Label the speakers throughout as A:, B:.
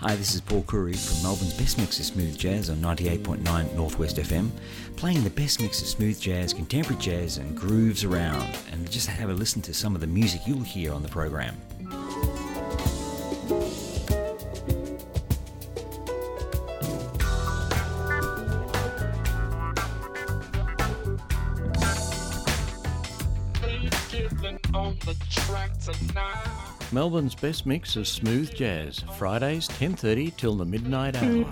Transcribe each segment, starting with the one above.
A: Hi, this is Paul Curry from Melbourne's best mix of smooth jazz on 98.9 Northwest FM, playing the best mix of smooth jazz, contemporary jazz, and grooves around. And just have a listen to some of the music you'll hear on the program.
B: Melbourne's best mix of smooth jazz, Fridays 10:30 till the midnight hour.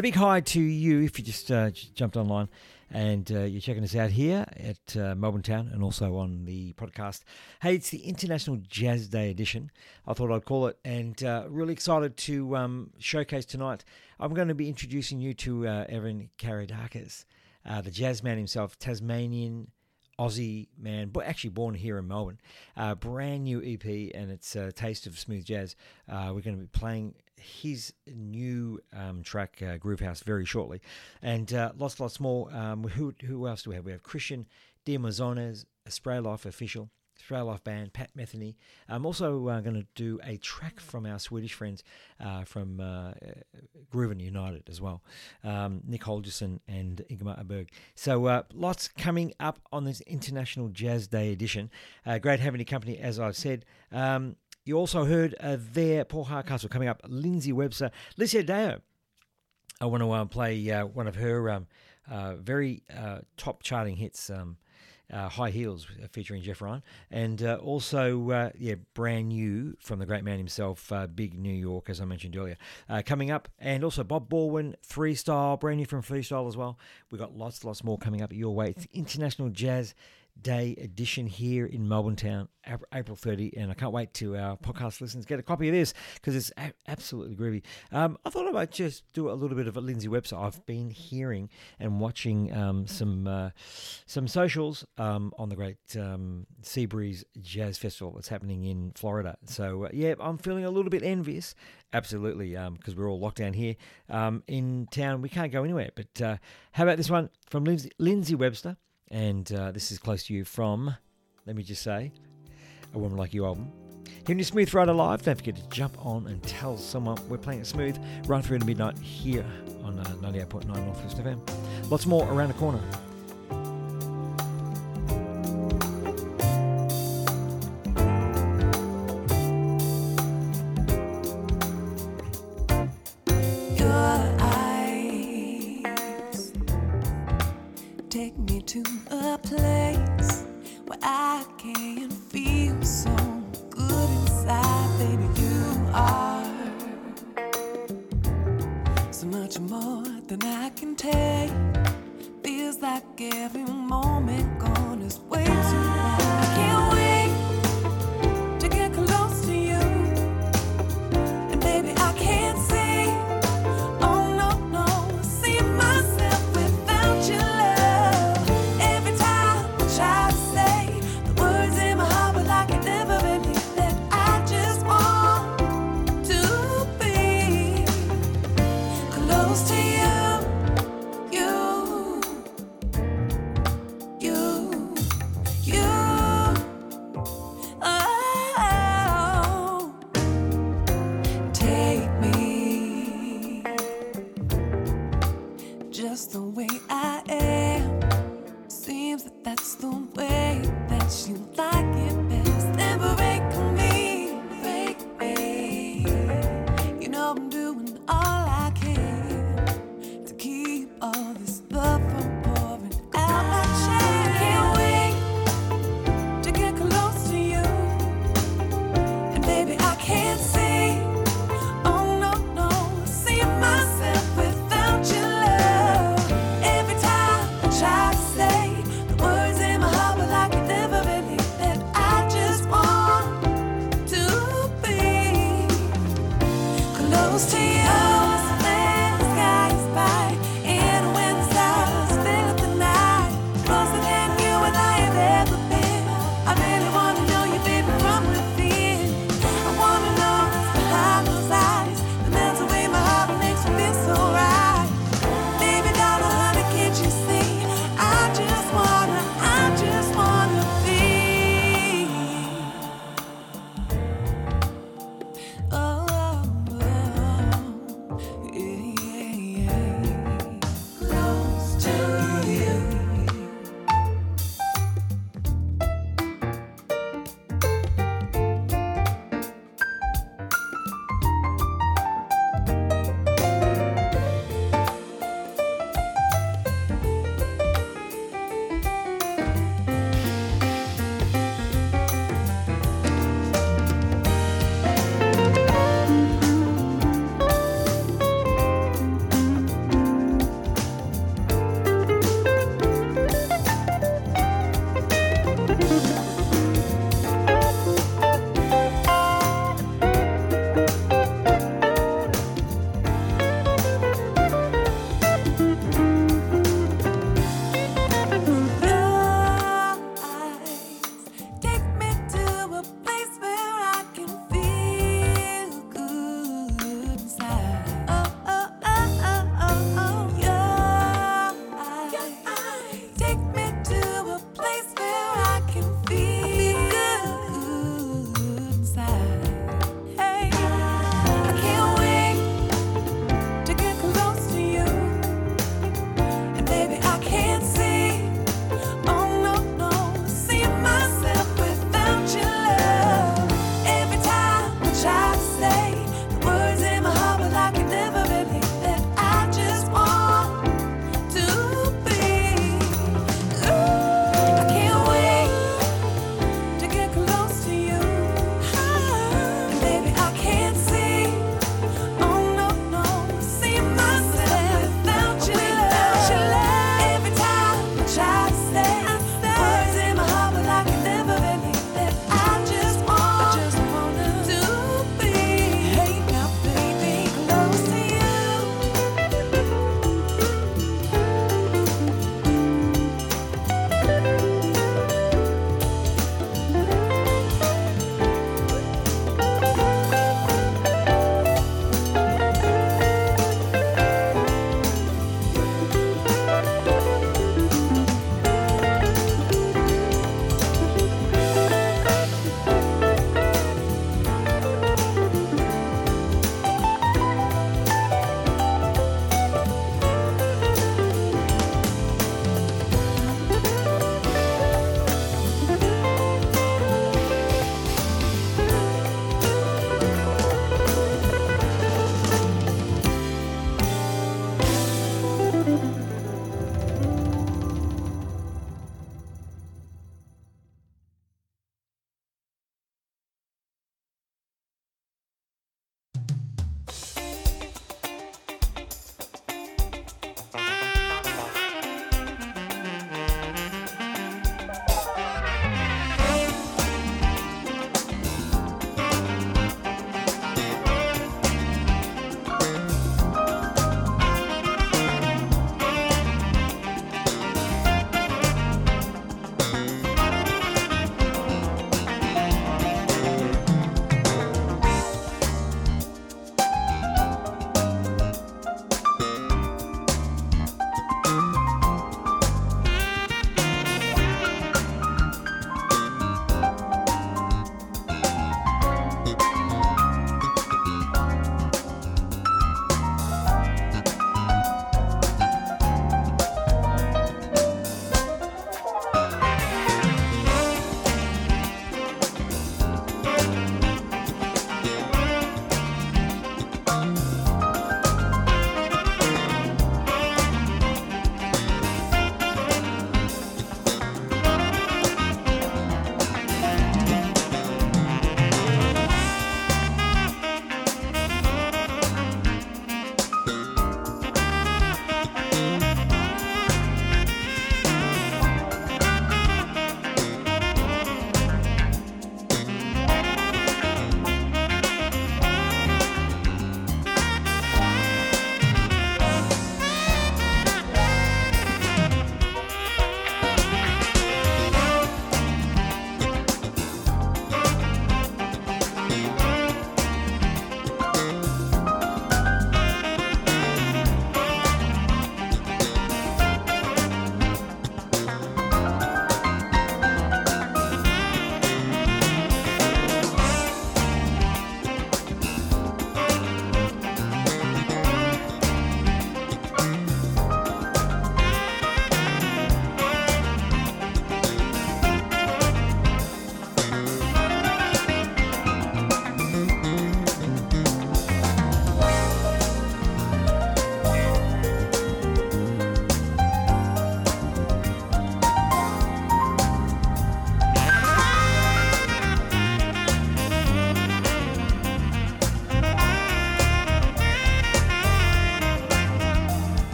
A: A big hi to you if you just uh, jumped online and uh, you're checking us out here at uh, Melbourne Town and also on the podcast. Hey, it's the International Jazz Day edition. I thought I'd call it, and uh, really excited to um, showcase tonight. I'm going to be introducing you to uh, Evan Karidakis, uh, the jazz man himself, Tasmanian. Aussie man, but actually born here in Melbourne. Uh, brand new EP, and it's a taste of smooth jazz. Uh, we're going to be playing his new um, track, uh, Groove House, very shortly, and uh, lots, lots more. Um, who, who else do we have? We have Christian de Mazones, a Spray Life official, Spray Life band, Pat Metheny. I'm also uh, going to do a track from our Swedish friends uh, from uh, United as well, um, Nick Holgerson and Ingemar Aberg. So uh, lots coming up on this International Jazz Day edition. Uh, great having your company, as I've said. Um, you also heard uh, there, Paul Hardcastle coming up, Lindsey Webster, Licia Deo. I want to play one of her um, very top charting hits, um, uh, High Heels, uh, featuring Jeff Ryan. And uh, also, uh, yeah, brand new from the great man himself, Big New York, as I mentioned earlier, coming up. And also Bob Baldwin, Freestyle, brand new from Freestyle as well. We've got lots, lots more coming up your way. It's International Jazz Day edition here in Melbourne Town, April 30. And I can't wait to our podcast listeners get a copy of this because it's a- absolutely groovy. Um, I thought I might just do a little bit of a Lindsey Webster. I've been hearing and watching um, some uh, some socials um, on the great um, Seabreeze Jazz Festival that's happening in Florida. So, uh, yeah, I'm feeling a little bit envious. Absolutely, because um, we're all locked down here um, in town. We can't go anywhere. But uh, how about this one from Lindsey, Lindsey Webster? And uh, this is close to you from, let me just say, A Woman Like You album. Here in Smooth Friday Live, don't forget to jump on and tell someone we're playing it smooth right through to midnight here on uh, 98.9 Northwest FM. Lots more around the corner.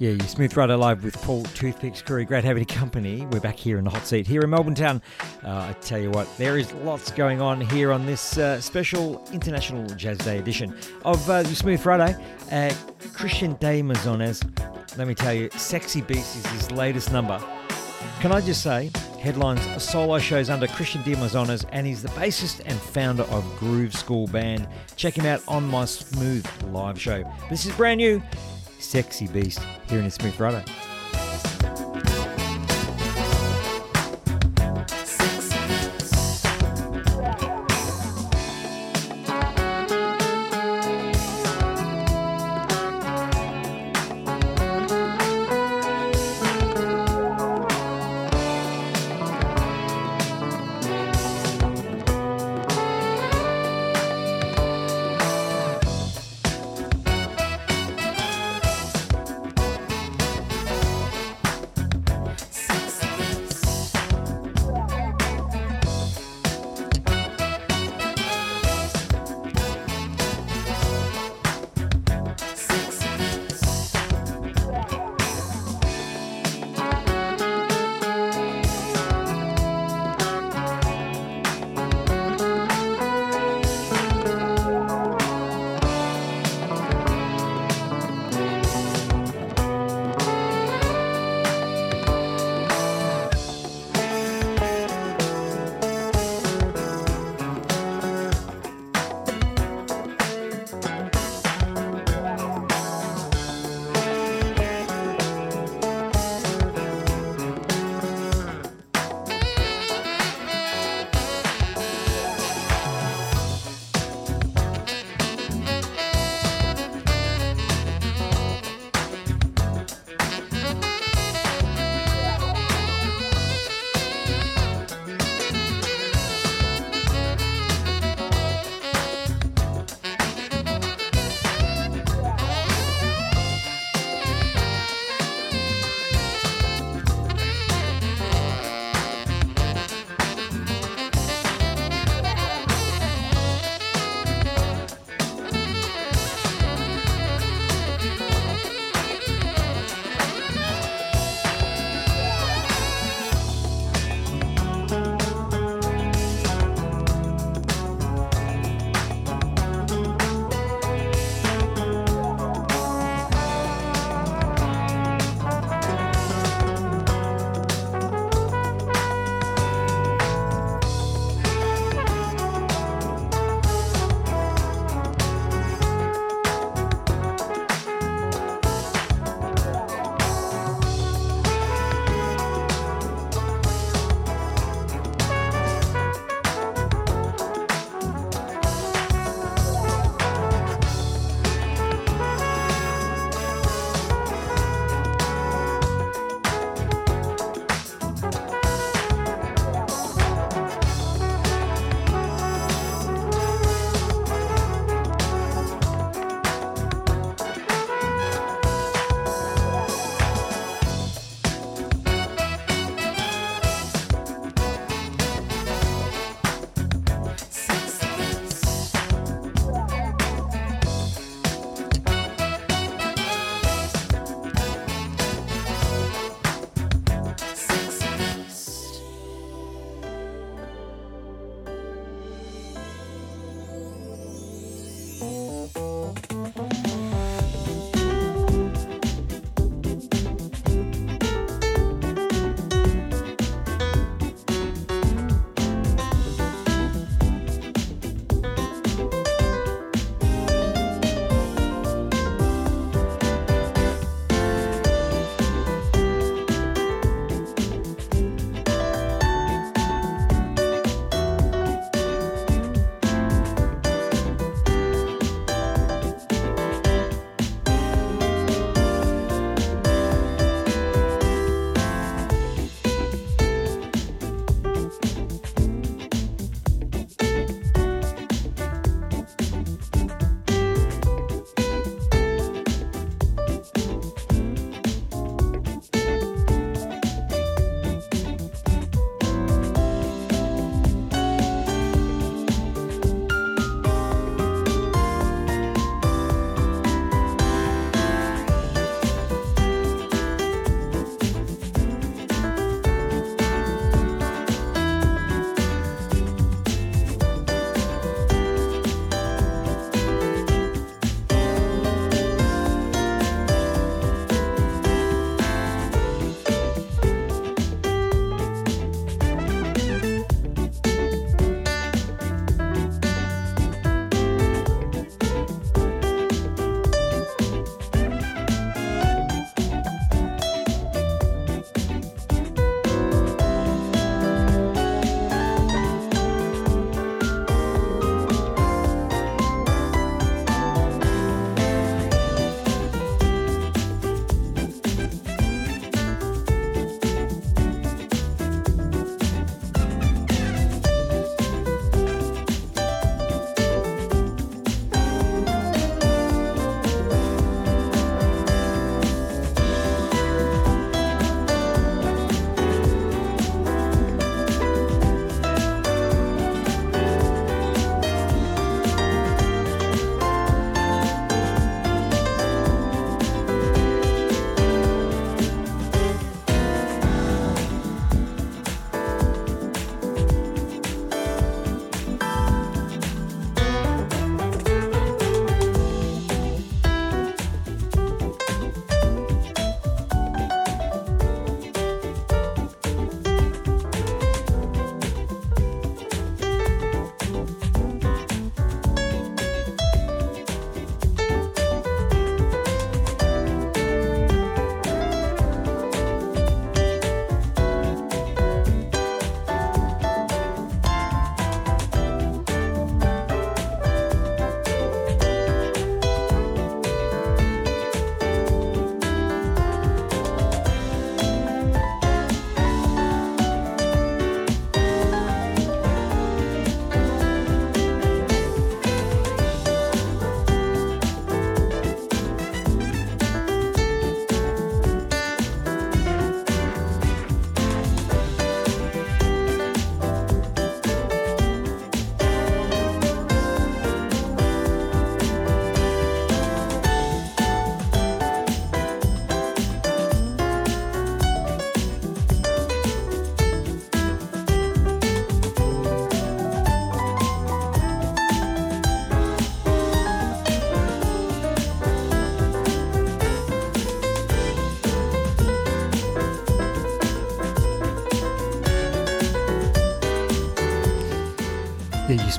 A: Yeah, you Smooth Friday Live with Paul Toothpicks Curry. Great having you company. We're back here in the hot seat here in Melbourne Town. Uh, I tell you what, there is lots going on here on this uh, special International Jazz Day edition of uh, Smooth Friday. Uh, Christian de Mazones, let me tell you, Sexy Beast is his latest number. Can I just say, headlines solo shows under Christian de Mazones, and he's the bassist and founder of Groove School Band. Check him out on my Smooth live show. This is brand new. Sexy Beast here in Smooth Friday.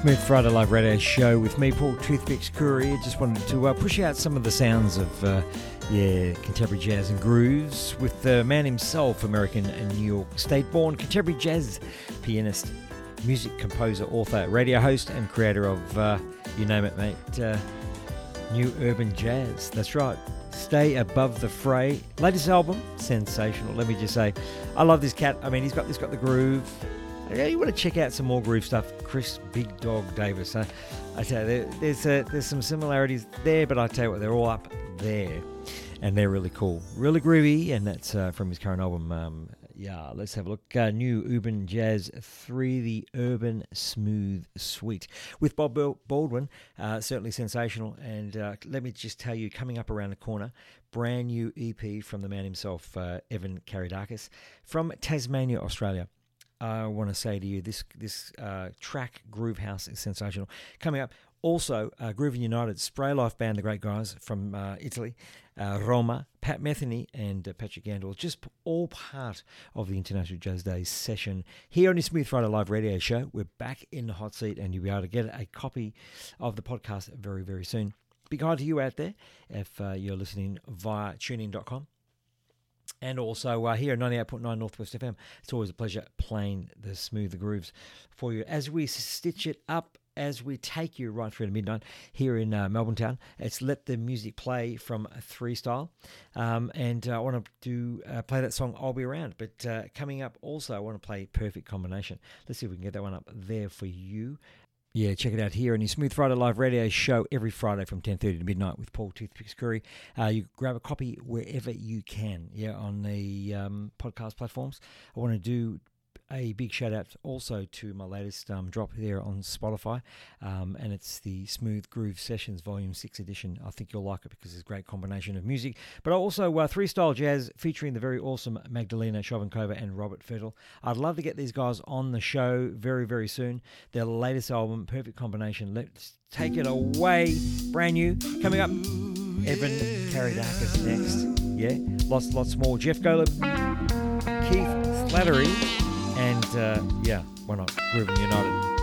A: Smooth Friday Live Radio Show with me, Paul Toothpicks Curry. Just wanted to uh, push out some of the sounds of, uh, yeah, contemporary jazz and grooves with the man himself, American and New York state-born contemporary jazz pianist, music composer, author, radio host, and creator of, uh, you name it, mate, uh, New Urban Jazz. That's right. Stay above the fray. Latest album, sensational. Let me just say, I love this cat. I mean, he's got this got the groove. Yeah, you want to check out some more groove stuff, Chris Big Dog Davis. I, tell you, there's a, there's some similarities there, but I tell you what, they're all up there, and they're really cool, really groovy, and that's uh, from his current album. Um, yeah, let's have a look. Uh, new Urban Jazz 3, the Urban Smooth Suite. With Bob Baldwin, uh, certainly sensational. And uh, let me just tell you, coming up around the corner, brand new EP from the man himself, uh, Evan Karidakis, from Tasmania, Australia. I want to say to you, this this uh, track Groove House is sensational. Coming up, also uh, Grooving United, Spray Life Band, the great guys from uh, Italy, uh, Roma, Pat Metheny, and uh, Patrick Gandel, just all part of the International Jazz Day session here on the Smooth Friday Live Radio Show. We're back in the hot seat, and you'll be able to get a copy of the podcast very, very soon. Big hi to you out there if uh, you're listening via tunein.com and also uh, here at 98.9 Northwest FM. It's always a pleasure playing the smoother grooves for you as we stitch it up. As we take you right through to midnight here in uh, Melbourne town, it's let the music play from Three Style, um, and uh, I want to do uh, play that song "I'll Be Around." But uh, coming up, also I want to play "Perfect Combination." Let's see if we can get that one up there for you. Yeah, check it out here on your Smooth Friday Live radio show every Friday from 10.30 to midnight with Paul Toothpicks Curry. Uh, you grab a copy wherever you can, yeah, on the um, podcast platforms. I want to do a big shout out also to my latest um, drop there on Spotify, um, and it's the Smooth Groove Sessions Volume 6 edition. I think you'll like it because it's a great combination of music, but also uh, three style jazz featuring the very awesome Magdalena Shovankova and Robert Fertel. I'd love to get these guys on the show very, very soon. Their latest album, Perfect Combination. Let's take it away. Brand new. Coming up, Evan Karidakis next. Yeah, lots, lots more. Jeff Golub, Keith Slattery. And uh, yeah, why not? Grooving United.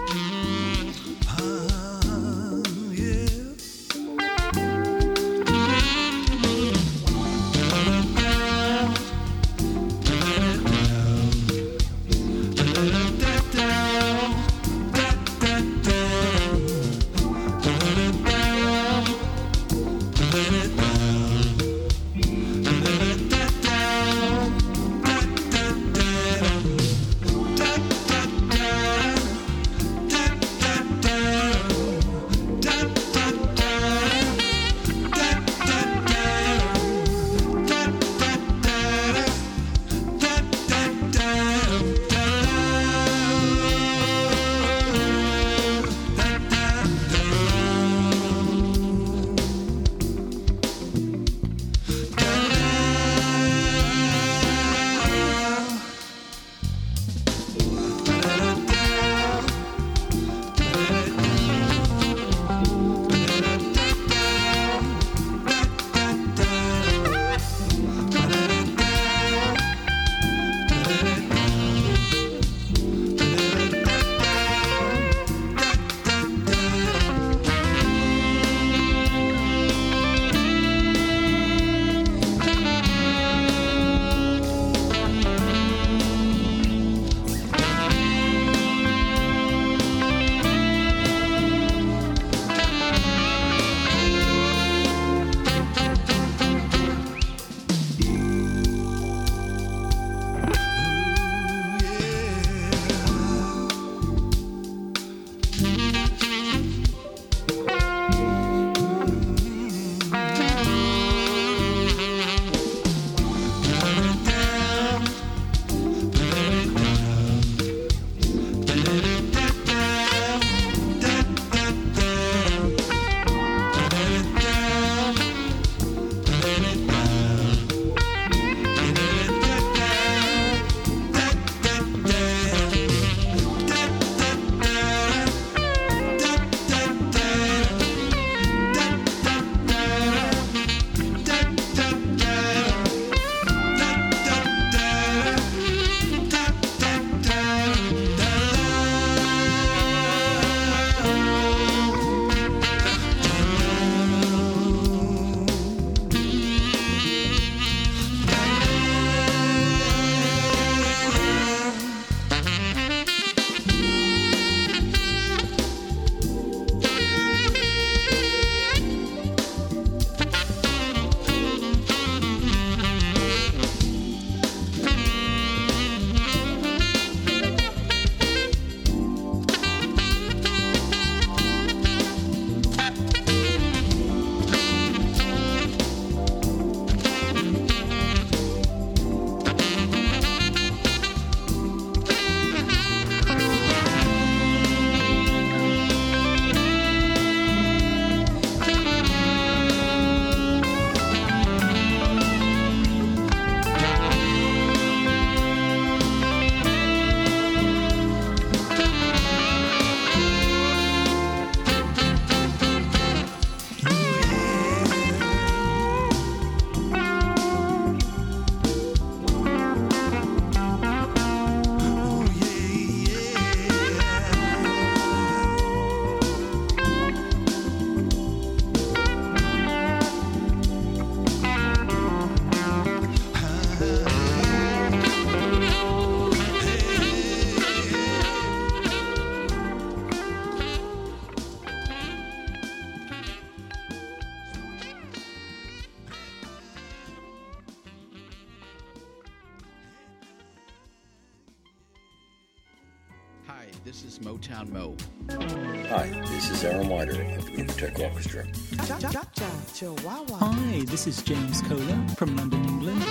C: Hi,
D: James Kohler from London, England.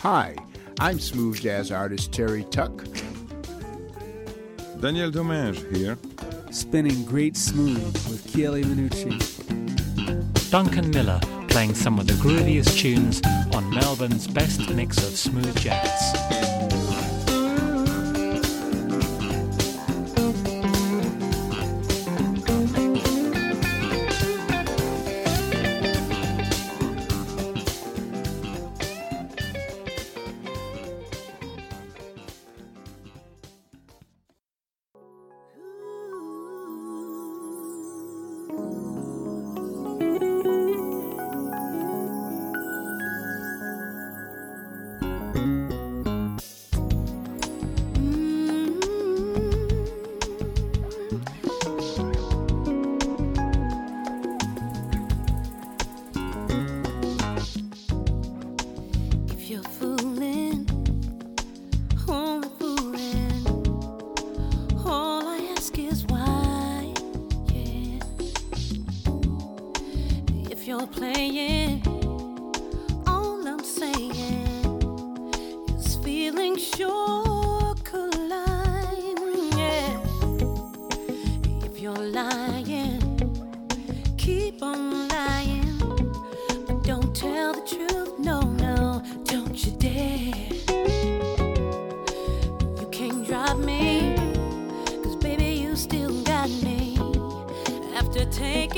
E: Hi, I'm smooth jazz artist Terry Tuck.
F: Daniel Domingue here.
G: Spinning great smooth with Chieli Minucci.
H: Duncan Miller playing some of the grooviest tunes on Melbourne's best mix of smooth jazz.
A: love me. Cause baby, you still got me. After taking.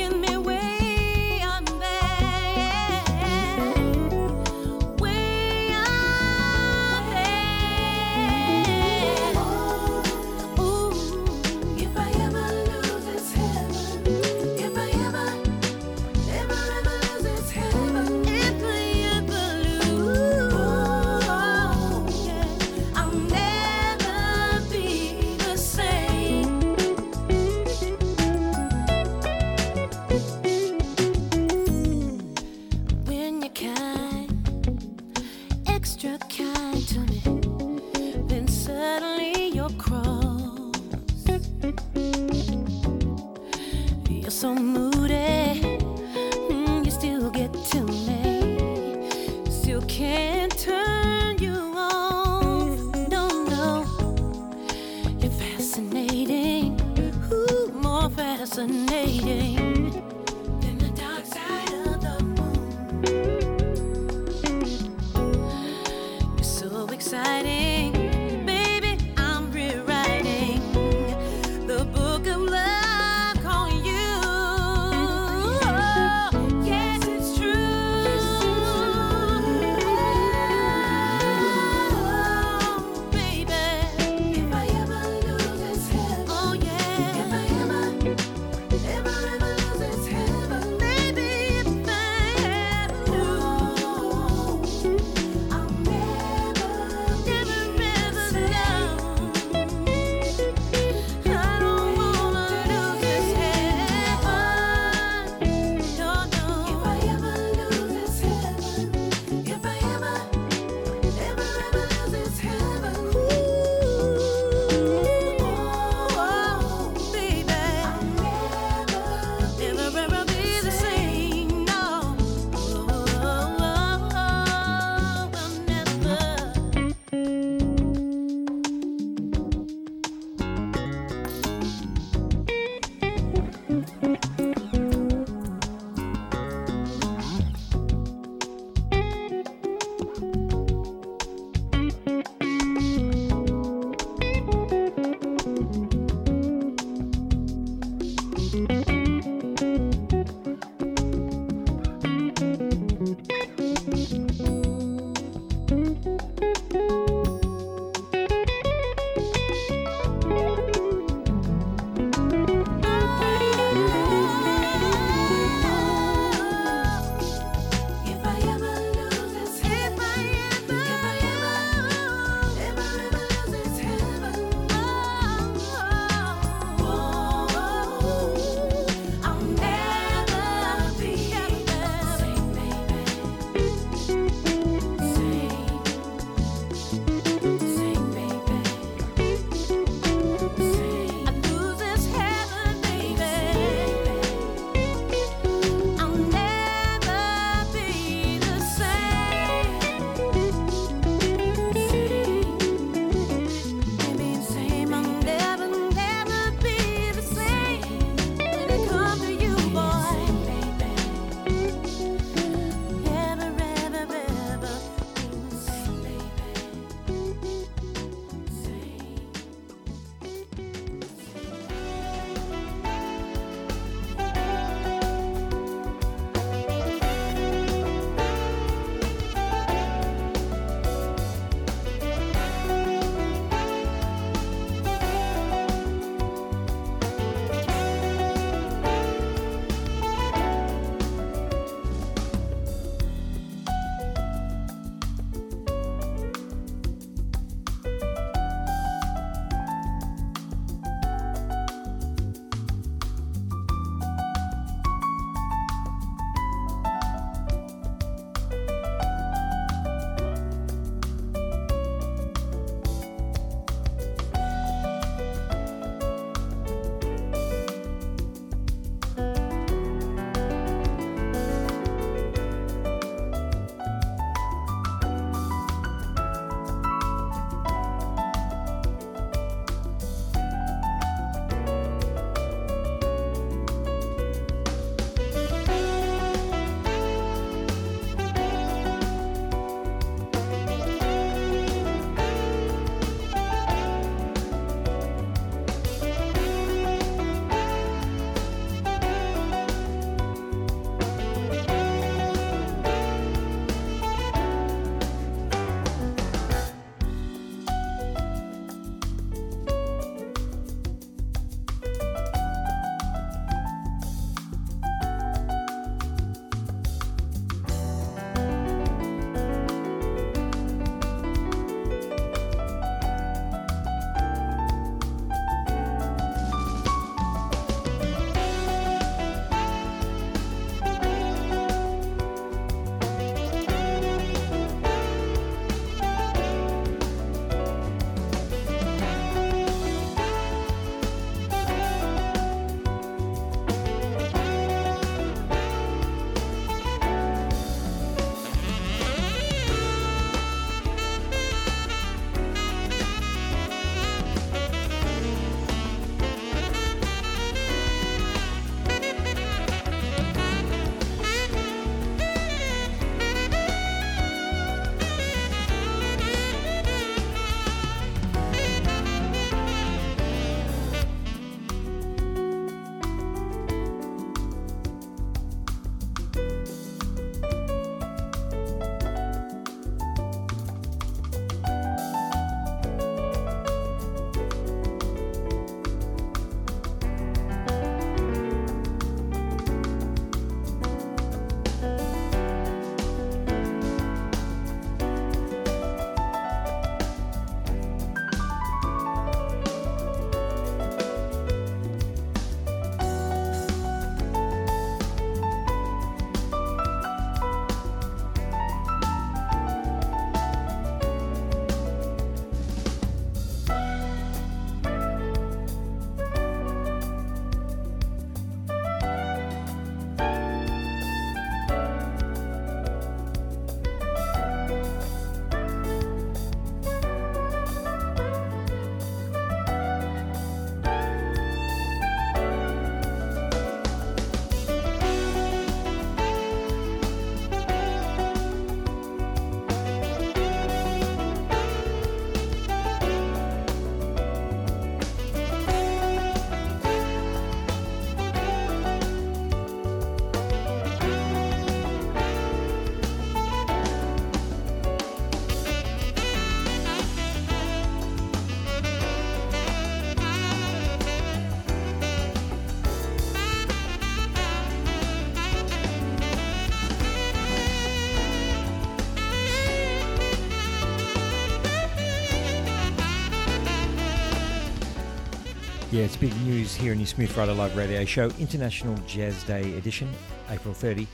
A: It's big news here in your Smooth Friday Live Radio Show, International Jazz Day edition, April 30.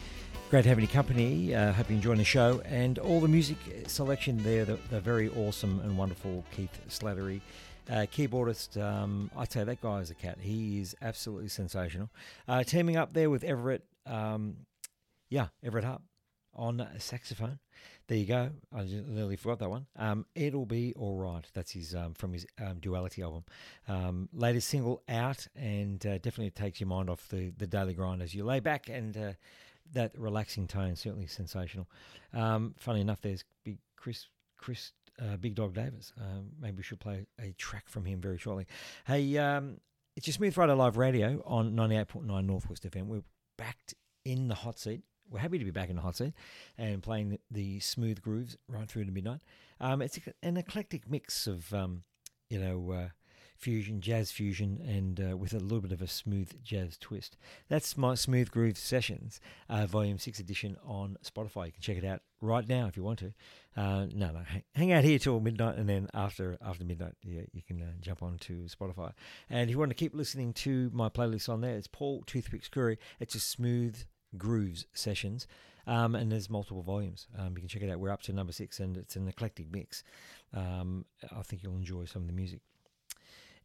A: Great have any company. Uh, hope you're enjoying the show and all the music selection there. The, the very awesome and wonderful Keith Slattery, uh, keyboardist. Um, I tell you, that guy is a cat. He is absolutely sensational. Uh, teaming up there with Everett, um, yeah, Everett Harp on saxophone. There you go. I nearly forgot that one. Um, It'll be all right. That's his um, from his um, duality album. Um, latest single out, and uh, definitely takes your mind off the, the daily grind as you lay back, and uh, that relaxing tone certainly sensational. Um, funny enough, there's big Chris Chris uh, Big Dog Davis. Um, maybe we should play a track from him very shortly. Hey, it's your Smooth Friday Live Radio on 98.9 Northwest FM. We're backed in the hot seat we're happy to be back in the hot seat and playing the, smooth grooves right through to midnight. Um, it's an eclectic mix of, um, you know, uh, fusion, jazz fusion, and uh, with a little bit of a smooth jazz twist. That's my Smooth Groove Sessions, uh, Volume 6 edition on Spotify. You can check it out right now if you want to. Uh, no, no, hang out here till midnight, and then after after midnight, yeah, you can uh, jump on to Spotify. And if you want to keep listening to my playlist on there, it's Paul Toothpicks Curry. It's a smooth Grooves sessions, um, and there's multiple volumes. Um, you can check it out. We're up to number six, and it's an eclectic mix. Um, I think you'll enjoy some of the music.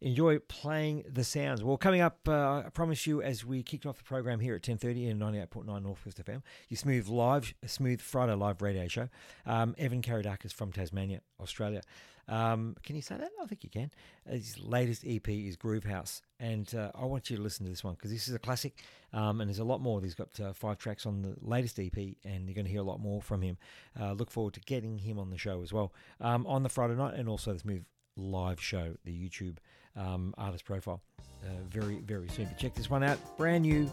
A: Enjoy playing the sounds. Well, coming up, uh, I promise you, as we kicked off the program here at 10.30 in 98.9 Northwest FM, your Smooth Live, Smooth Friday Live radio show. Um, Evan Karidakis from Tasmania, Australia. Um, can you say that? I think you can. His latest EP is Groove House, and uh, I want you to listen to this one because this is a classic, um, and there's a lot more. He's got uh, five tracks on the latest EP, and you're going to hear a lot more from him. Uh, look forward to getting him on the show as well um, on the Friday night, and also the Smooth live show, the YouTube um, artist profile, uh, very very soon. But check this one out, brand new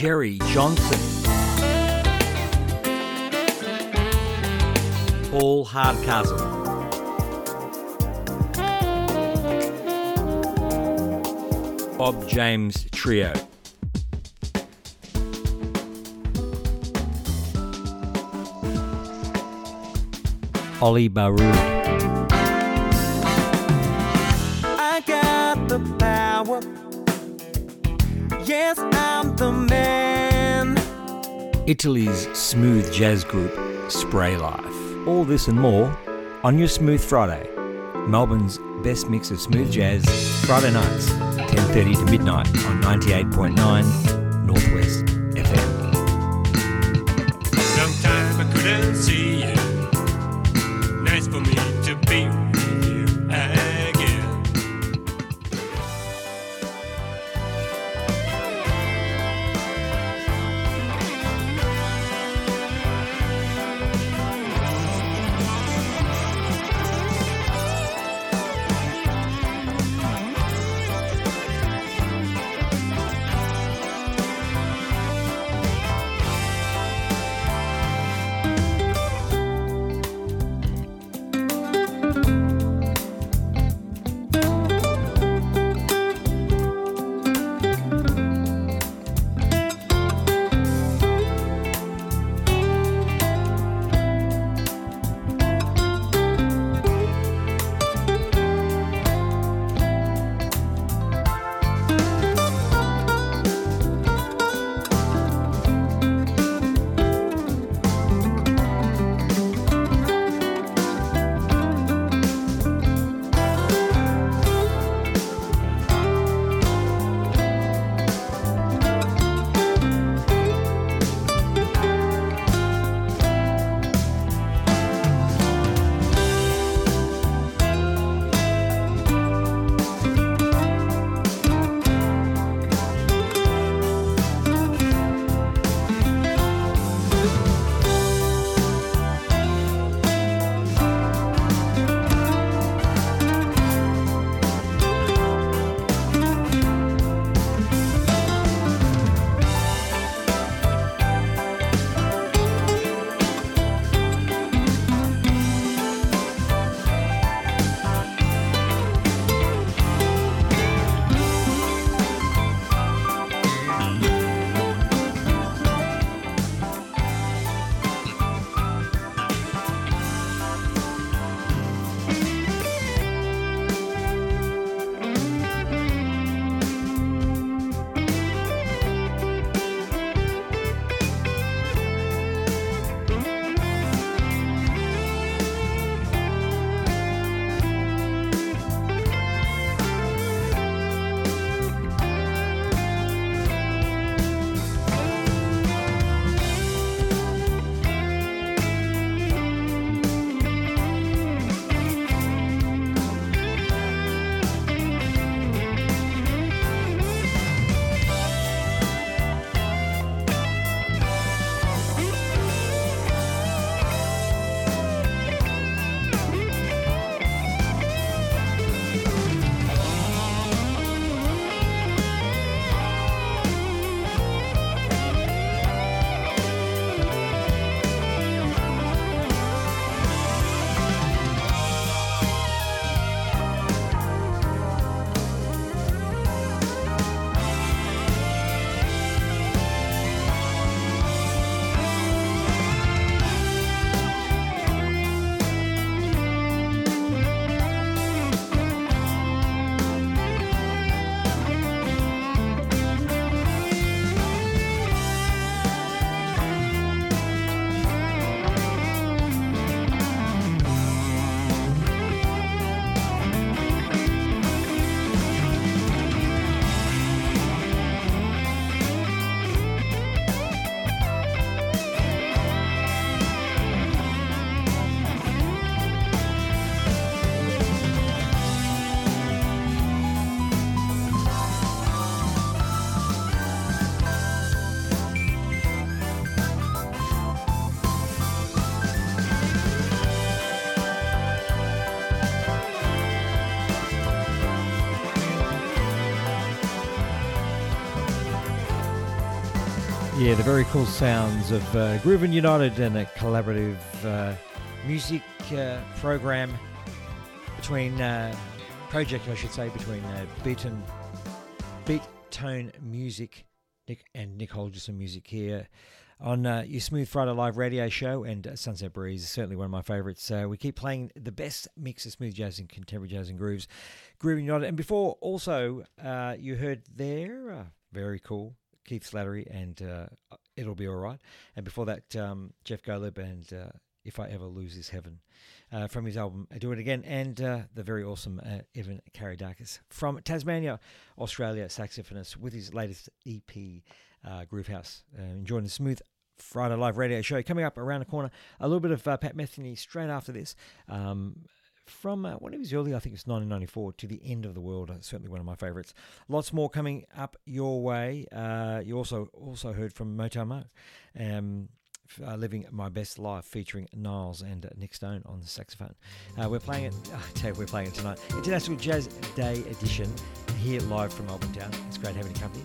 A: Jerry Johnson. Paul Hardcastle. Bob James Trio. Ollie Baroud.
I: I got the power. Yes, I'm the man.
A: Italy's smooth jazz group Spray Life. All this and more on your Smooth Friday. Melbourne's best mix of smooth jazz, Friday nights, 10.30 to midnight on 98.9 Yeah, the very cool sounds of uh, Groovin United and a collaborative uh, music uh, program between uh, project, I should say, between uh, Beat and Beat Tone Music, Nick and Nick Holgerson Music here on uh, your Smooth Friday Live radio show and uh, Sunset Breeze is certainly one of my favourites. Uh, we keep playing the best mix of smooth jazz and contemporary jazz and grooves, Groovin United. And before, also, uh, you heard there, uh, very cool, Keith Slattery and uh, It'll Be Alright. And before that, um, Jeff Golub and uh, If I Ever Lose This Heaven uh, from his album Do It Again. And uh, the very awesome uh, Evan Karidakis from Tasmania, Australia, saxophonist with his latest EP, uh, Groove House. Enjoying the smooth Friday Live radio show. Coming up around the corner, a little bit of Pat Metheny straight after this. Um, from uh, when he was early, I think it's 1994, to the end of the world. Uh, certainly one of my favourites. Lots more coming up your way. Uh, you also also heard from Motown Mo, um, uh, living my best life, featuring Niles and Nick Stone on the saxophone. Uh, we're playing it. I tell you, we're playing it tonight. International Jazz Day edition here live from Melbourne Town. It's great having you company.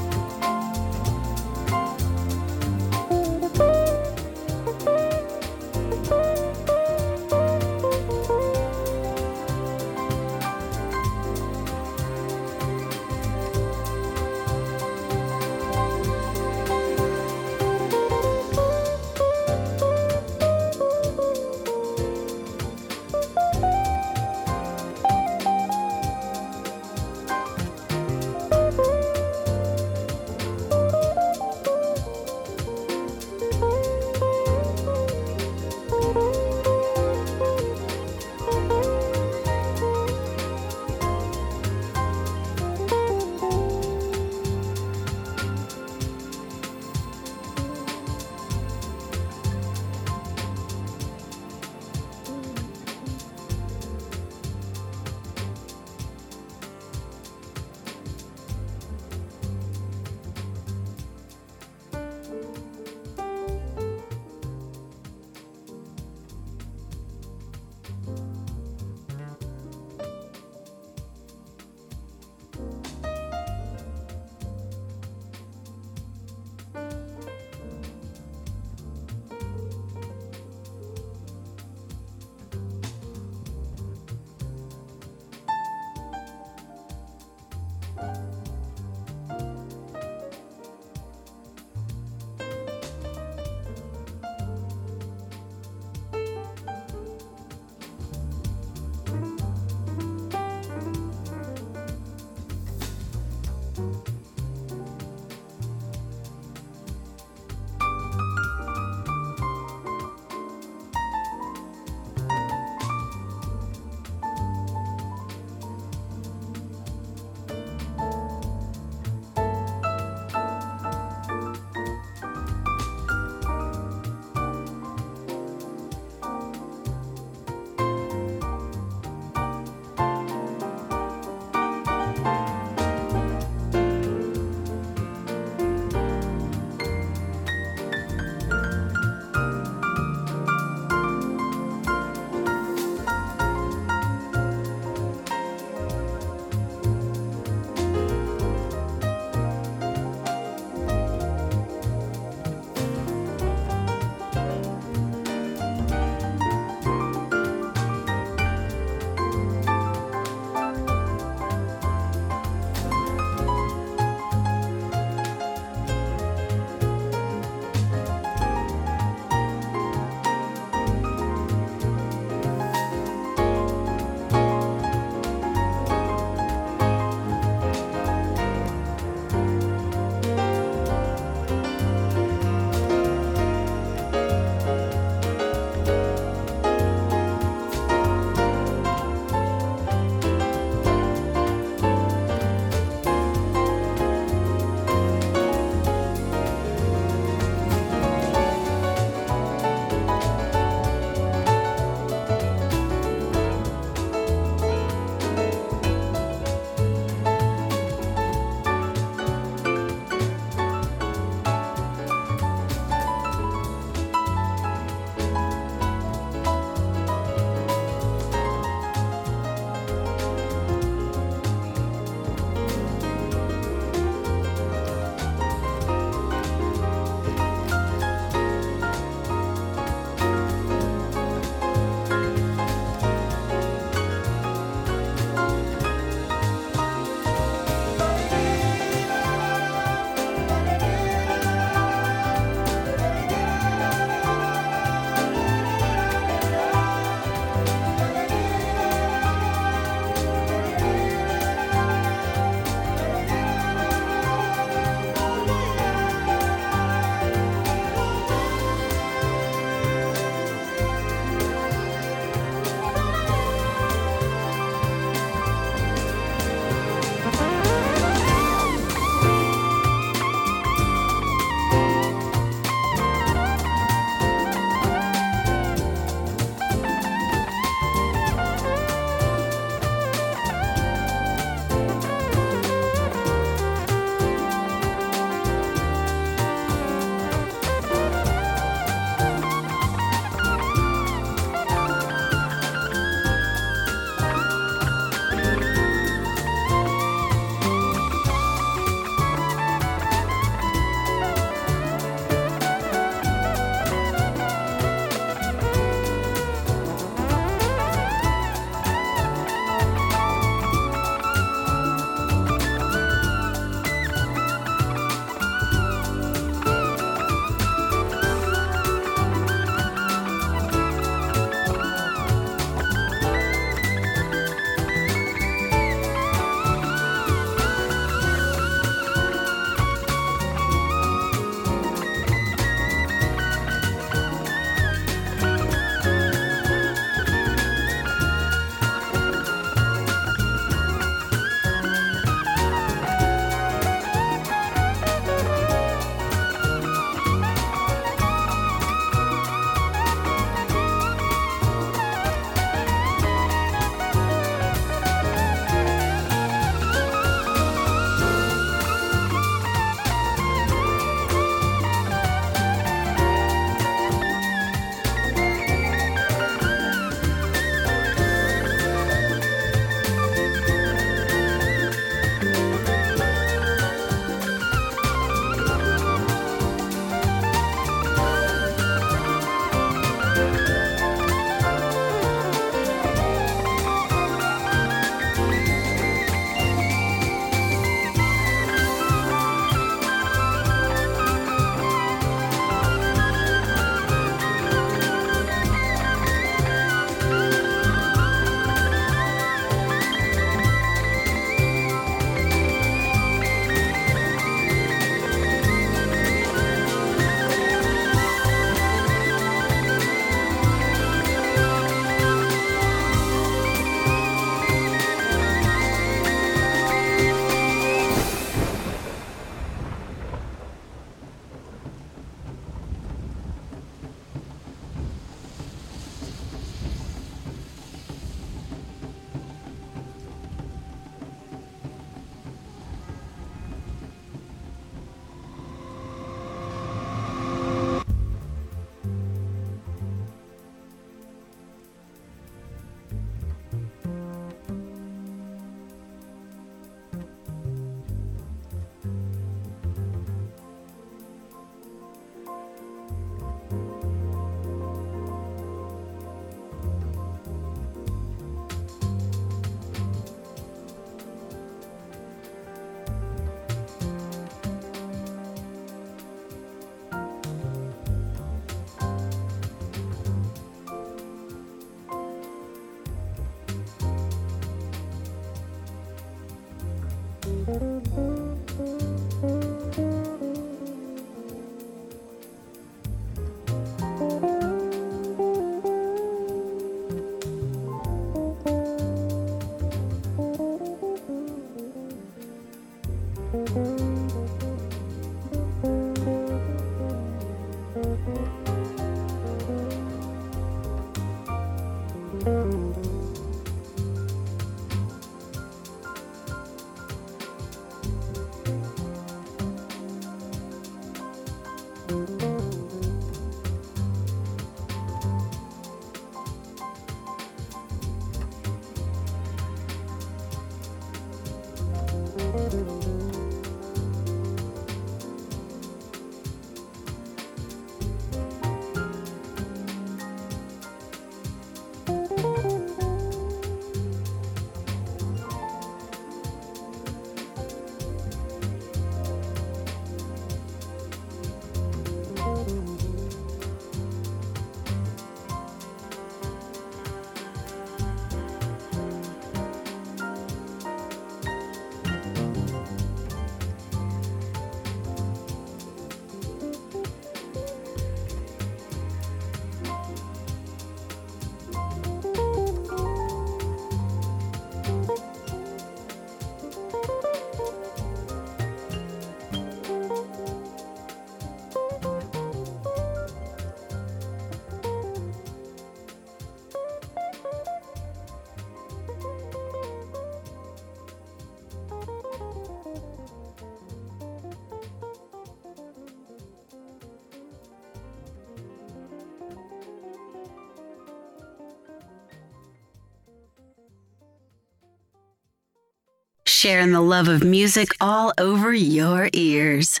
J: Sharing the love of music all over your ears.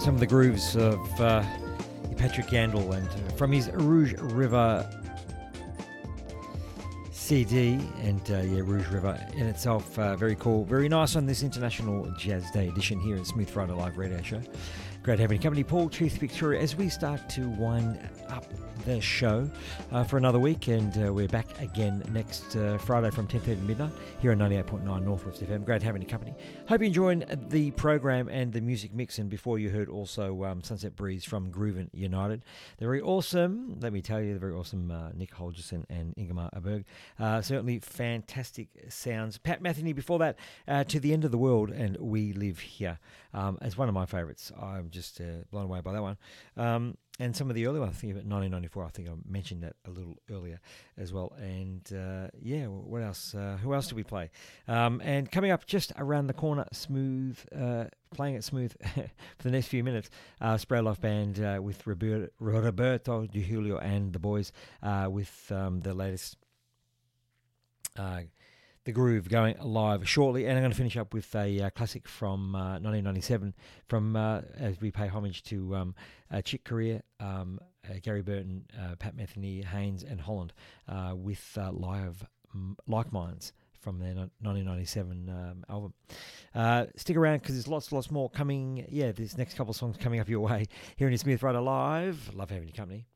K: Some of the grooves of uh, Patrick Yandall and uh, from his Rouge River CD and uh, yeah, Rouge River in itself uh, very cool, very nice on this International Jazz Day edition here at Smooth Friday Live Radio Show. Great having you company, Paul Tooth Victoria, as we start to wind the show uh, for another week, and uh, we're back again next uh, Friday from 10:30 to midnight here on 98.9 Northwest FM. Great having you company. Hope you're enjoying the program and the music mix. And before you heard also um, Sunset Breeze from Groovin United, they're very awesome. Let me tell you, they're very awesome. Uh, Nick Holgerson and Ingemar Aberg, uh, certainly fantastic sounds. Pat Metheny before that, uh, to the end of the world, and we live here um, as one of my favourites. I'm just blown away by that one. Um, and some of the earlier I think about 1994. I think I mentioned that a little earlier as well. And uh, yeah, what else? Uh, who else did we play? Um, and coming up just around the corner, smooth, uh, playing it smooth for the next few minutes. Uh, Spray Life Band uh, with Roberto, Roberto Di Julio and the boys uh, with um, the latest. The groove going live shortly, and I'm going to finish up with a uh, classic from uh, 1997 from uh, as we pay homage to um, Chick Corea, um, uh, Gary Burton, uh, Pat Metheny, Haynes, and Holland uh, with live like minds from their 1997 um, album. Uh, stick around because there's lots, lots more coming. Yeah, there's next couple of songs coming up your way here in Smooth Friday Live. Love having you company.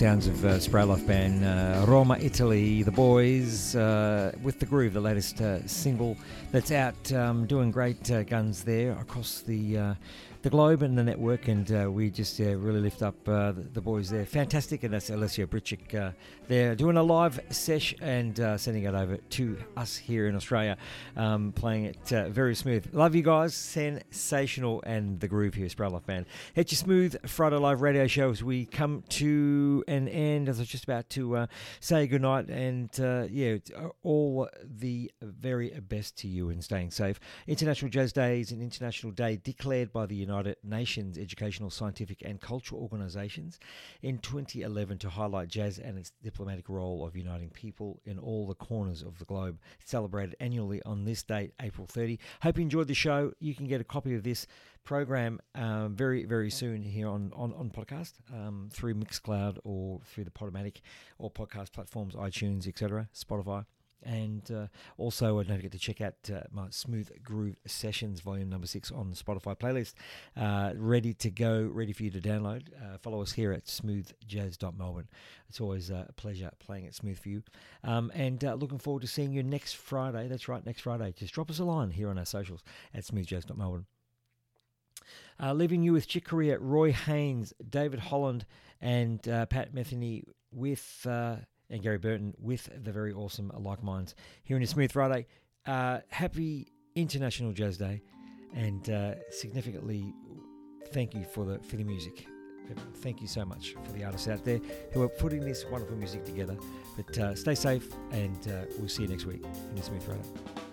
A: Sounds of uh, Life Band, uh, Roma, Italy, The Boys, uh, with The Groove, the latest uh, single that's out, um, doing great uh, guns there across the uh, the globe and the network. And uh, we just uh, really lift up uh, the, the boys there. Fantastic. And that's Alessio Britchik uh, there doing a live sesh and uh, sending it over to us here in Australia, um, playing it uh, very smooth. Love you guys. Sensational. And The Groove here, Spray Life Band. It's your smooth Friday Live radio show as we come to an end, as I was just about to say goodnight. And yeah, all the very best to you in staying safe. International Jazz Day is an international day declared by the United Nations Educational, Scientific and Cultural Organizations in 2011 to highlight jazz and its diplomatic role of uniting people in all the corners of the globe. It's celebrated annually on this date, April 30. Hope you enjoyed the show. You can get a copy of this program um, very, very soon here on, on, on podcast um, through Mixcloud or through the Podomatic or podcast platforms, iTunes, etc., Spotify. And uh, also, don't forget to check out uh, my Smooth Groove Sessions, volume number six, on the Spotify playlist. Uh, ready to go, ready for you to download. Uh, follow us here at smoothjazz.melbourne. It's always a pleasure playing it smooth for you. Um, and uh, looking forward to seeing you next Friday. That's right, next Friday. Just drop us a line here on our socials at smoothjazz.melbourne. Uh, leaving you with Chick Corea, Roy Haynes, David Holland, and uh, Pat Metheny with and Gary Burton with the very awesome Like Minds here in a Smooth Friday. Uh, happy International Jazz Day, and uh, significantly, thank you for the for the music. Thank you so much for the artists out there who are putting this wonderful music together. But uh, stay safe, and uh, we'll see you next week in a Smooth Friday.